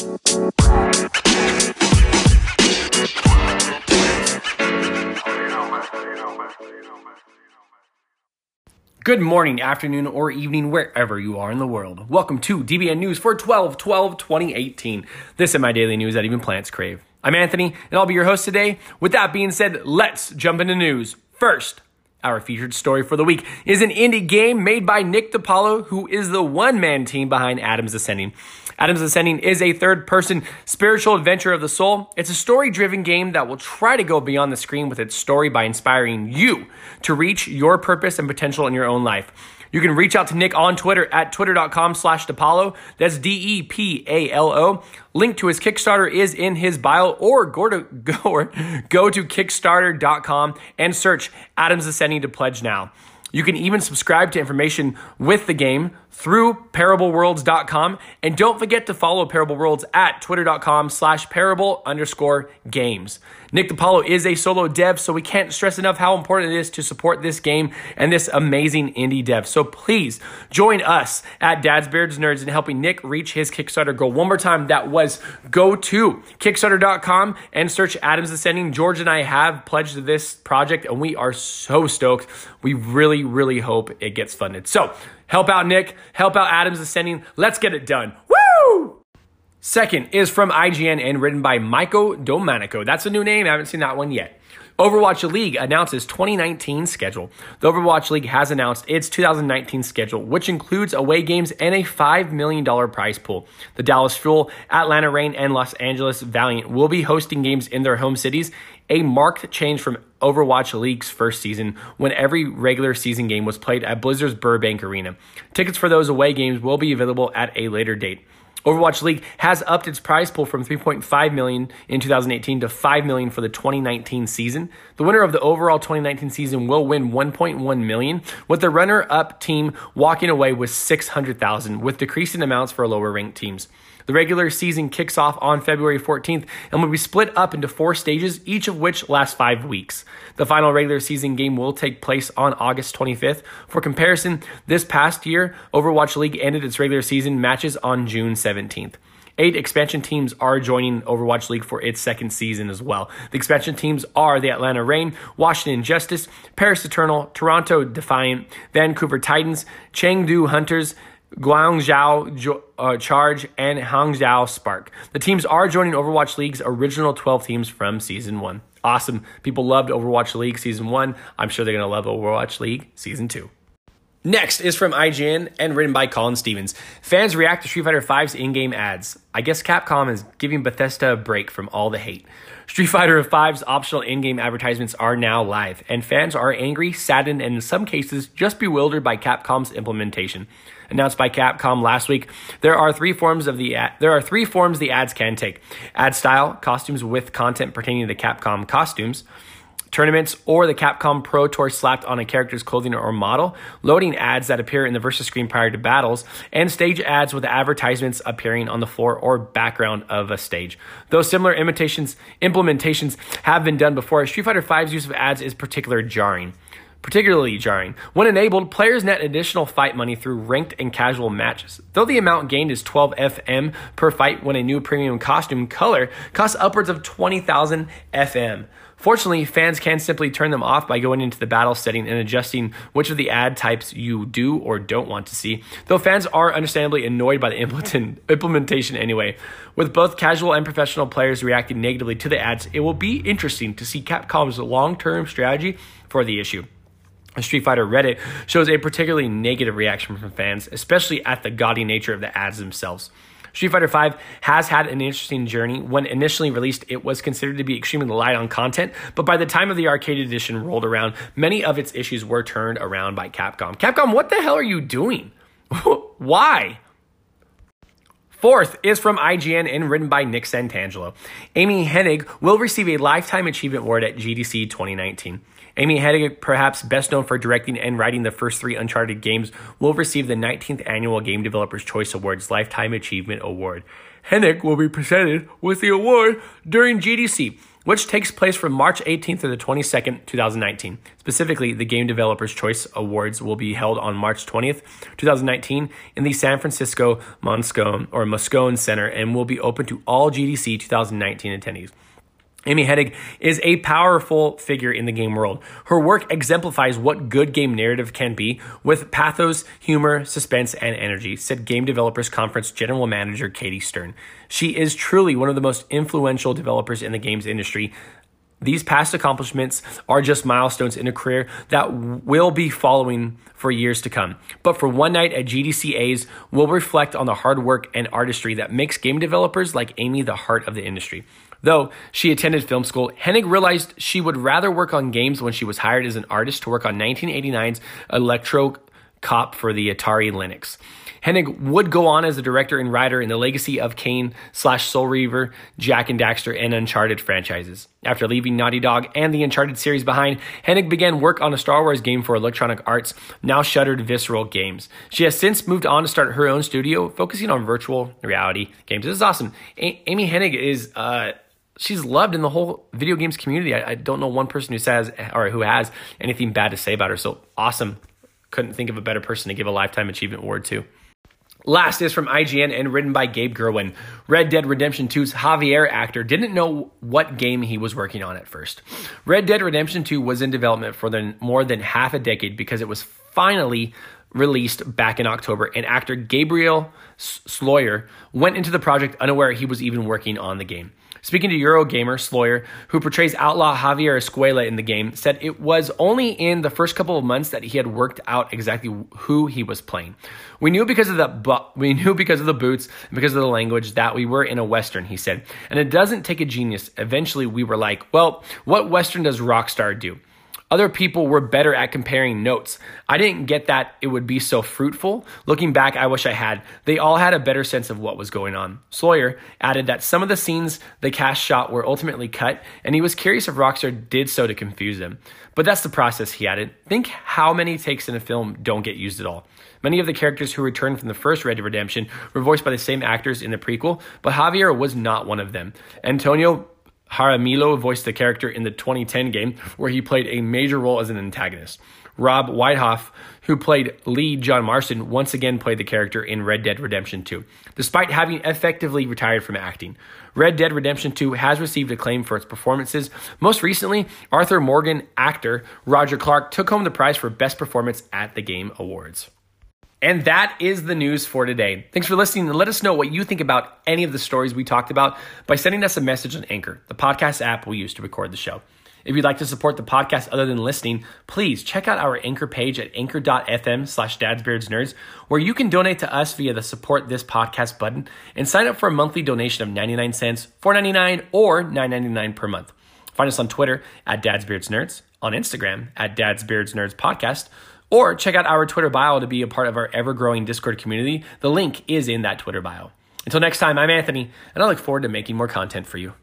Good morning, afternoon, or evening, wherever you are in the world. Welcome to DBN News for 12 12 2018. This is my daily news that even plants crave. I'm Anthony, and I'll be your host today. With that being said, let's jump into news. First, our featured story for the week is an indie game made by Nick DiPaolo, who is the one man team behind Adams Ascending. Adams Ascending is a third person spiritual adventure of the soul. It's a story driven game that will try to go beyond the screen with its story by inspiring you to reach your purpose and potential in your own life. You can reach out to Nick on Twitter at twitter.com slash. That's D E P A L O. Link to his Kickstarter is in his bio, or go to go, or go to Kickstarter.com and search Adams Ascending to pledge now. You can even subscribe to information with the game through parableworlds.com. And don't forget to follow Parable Worlds at twitter.com slash parable underscore games. Nick DiPaolo is a solo dev, so we can't stress enough how important it is to support this game and this amazing indie dev. So please join us at Dad's Beards Nerds in helping Nick reach his Kickstarter goal. One more time, that was go to Kickstarter.com and search Adams Ascending. George and I have pledged this project, and we are so stoked. We really, really hope it gets funded. So help out Nick, help out Adams Ascending. Let's get it done. Woo! Second is from IGN and written by Michael Domanico. That's a new name. I haven't seen that one yet. Overwatch League announces 2019 schedule. The Overwatch League has announced its 2019 schedule, which includes away games and a $5 million prize pool. The Dallas Fuel, Atlanta Reign, and Los Angeles Valiant will be hosting games in their home cities, a marked change from Overwatch League's first season when every regular season game was played at Blizzard's Burbank Arena. Tickets for those away games will be available at a later date. Overwatch League has upped its prize pool from 3.5 million in 2018 to 5 million for the 2019 season. The winner of the overall 2019 season will win 1.1 million, with the runner-up team walking away with 600,000, with decreasing amounts for lower ranked teams. The regular season kicks off on February 14th and will be split up into four stages, each of which lasts five weeks. The final regular season game will take place on August 25th. For comparison, this past year, Overwatch League ended its regular season matches on June 17th. Eight expansion teams are joining Overwatch League for its second season as well. The expansion teams are the Atlanta Reign, Washington Justice, Paris Eternal, Toronto Defiant, Vancouver Titans, Chengdu Hunters, Guangzhou uh, Charge, and Hangzhou Spark. The teams are joining Overwatch League's original 12 teams from Season 1. Awesome. People loved Overwatch League Season 1. I'm sure they're going to love Overwatch League Season 2. Next is from IGN and written by Colin Stevens. Fans react to Street Fighter V's in-game ads. I guess Capcom is giving Bethesda a break from all the hate. Street Fighter V's optional in-game advertisements are now live, and fans are angry, saddened, and in some cases just bewildered by Capcom's implementation. Announced by Capcom last week, there are three forms of the ad, there are three forms the ads can take: ad style, costumes with content pertaining to Capcom costumes tournaments, or the Capcom Pro Tour slapped on a character's clothing or model, loading ads that appear in the versus screen prior to battles, and stage ads with advertisements appearing on the floor or background of a stage. Though similar imitations implementations have been done before, Street Fighter V's use of ads is particularly jarring particularly jarring. When enabled, players net additional fight money through ranked and casual matches. Though the amount gained is 12 FM per fight when a new premium costume color costs upwards of 20,000 FM. Fortunately, fans can simply turn them off by going into the battle setting and adjusting which of the ad types you do or don't want to see, though fans are understandably annoyed by the implementation anyway. With both casual and professional players reacting negatively to the ads, it will be interesting to see Capcom's long term strategy for the issue. Street Fighter Reddit shows a particularly negative reaction from fans, especially at the gaudy nature of the ads themselves. Street Fighter V has had an interesting journey. When initially released, it was considered to be extremely light on content, but by the time of the arcade edition rolled around, many of its issues were turned around by Capcom. Capcom, what the hell are you doing? Why? Fourth is from IGN and written by Nick Santangelo. Amy Hennig will receive a Lifetime Achievement Award at GDC 2019. Amy Hennig, perhaps best known for directing and writing the first three Uncharted games, will receive the 19th Annual Game Developers Choice Awards Lifetime Achievement Award. Hennig will be presented with the award during GDC, which takes place from March 18th to the 22nd, 2019. Specifically, the Game Developers Choice Awards will be held on March 20th, 2019 in the San Francisco Moscone or Moscone Center and will be open to all GDC 2019 attendees. Amy Hennig is a powerful figure in the game world. Her work exemplifies what good game narrative can be with pathos, humor, suspense, and energy, said Game Developers Conference General Manager Katie Stern. She is truly one of the most influential developers in the games industry. These past accomplishments are just milestones in a career that will be following for years to come. But for one night at GDCA's, we'll reflect on the hard work and artistry that makes game developers like Amy the heart of the industry. Though she attended film school, Hennig realized she would rather work on games when she was hired as an artist to work on 1989's Electro Cop for the Atari Lynx. Hennig would go on as a director and writer in the Legacy of Kain slash Soul Reaver, Jak and Daxter, and Uncharted franchises. After leaving Naughty Dog and the Uncharted series behind, Hennig began work on a Star Wars game for Electronic Arts, now shuttered Visceral Games. She has since moved on to start her own studio, focusing on virtual reality games. This is awesome. A- Amy Hennig is uh, she's loved in the whole video games community. I, I, don't know one person who says or who has anything bad to say about her. So awesome. Couldn't think of a better person to give a lifetime achievement award to. Last is from IGN and written by Gabe Gurwin. Red Dead Redemption 2's Javier actor didn't know what game he was working on at first. Red Dead Redemption 2 was in development for the, more than half a decade because it was finally released back in October, and actor Gabriel Sloyer went into the project unaware he was even working on the game. Speaking to Eurogamer, Sloyer, who portrays outlaw Javier Escuela in the game, said it was only in the first couple of months that he had worked out exactly who he was playing. We knew because of the bu- we knew because of the boots and because of the language that we were in a western, he said. And it doesn't take a genius. Eventually we were like, well, what western does Rockstar do? Other people were better at comparing notes. I didn't get that it would be so fruitful. Looking back, I wish I had. They all had a better sense of what was going on. Sloyer added that some of the scenes the cast shot were ultimately cut, and he was curious if Rockstar did so to confuse them. But that's the process, he added. Think how many takes in a film don't get used at all. Many of the characters who returned from the first Red Dead Redemption were voiced by the same actors in the prequel, but Javier was not one of them. Antonio Jaramillo voiced the character in the 2010 game, where he played a major role as an antagonist. Rob Wiethoff, who played Lee John Marston, once again played the character in Red Dead Redemption 2, despite having effectively retired from acting. Red Dead Redemption 2 has received acclaim for its performances. Most recently, Arthur Morgan actor Roger Clark took home the prize for Best Performance at the Game Awards. And that is the news for today. Thanks for listening and let us know what you think about any of the stories we talked about by sending us a message on Anchor, the podcast app we use to record the show. If you'd like to support the podcast other than listening, please check out our Anchor page at anchor.fm slash dadsbeardsnerds, where you can donate to us via the support this podcast button and sign up for a monthly donation of 99 cents, 4.99, or 9.99 per month. Find us on Twitter at dadsbeardsnerds, on Instagram at dadsbeardsnerds podcast, or check out our Twitter bio to be a part of our ever growing Discord community. The link is in that Twitter bio. Until next time, I'm Anthony, and I look forward to making more content for you.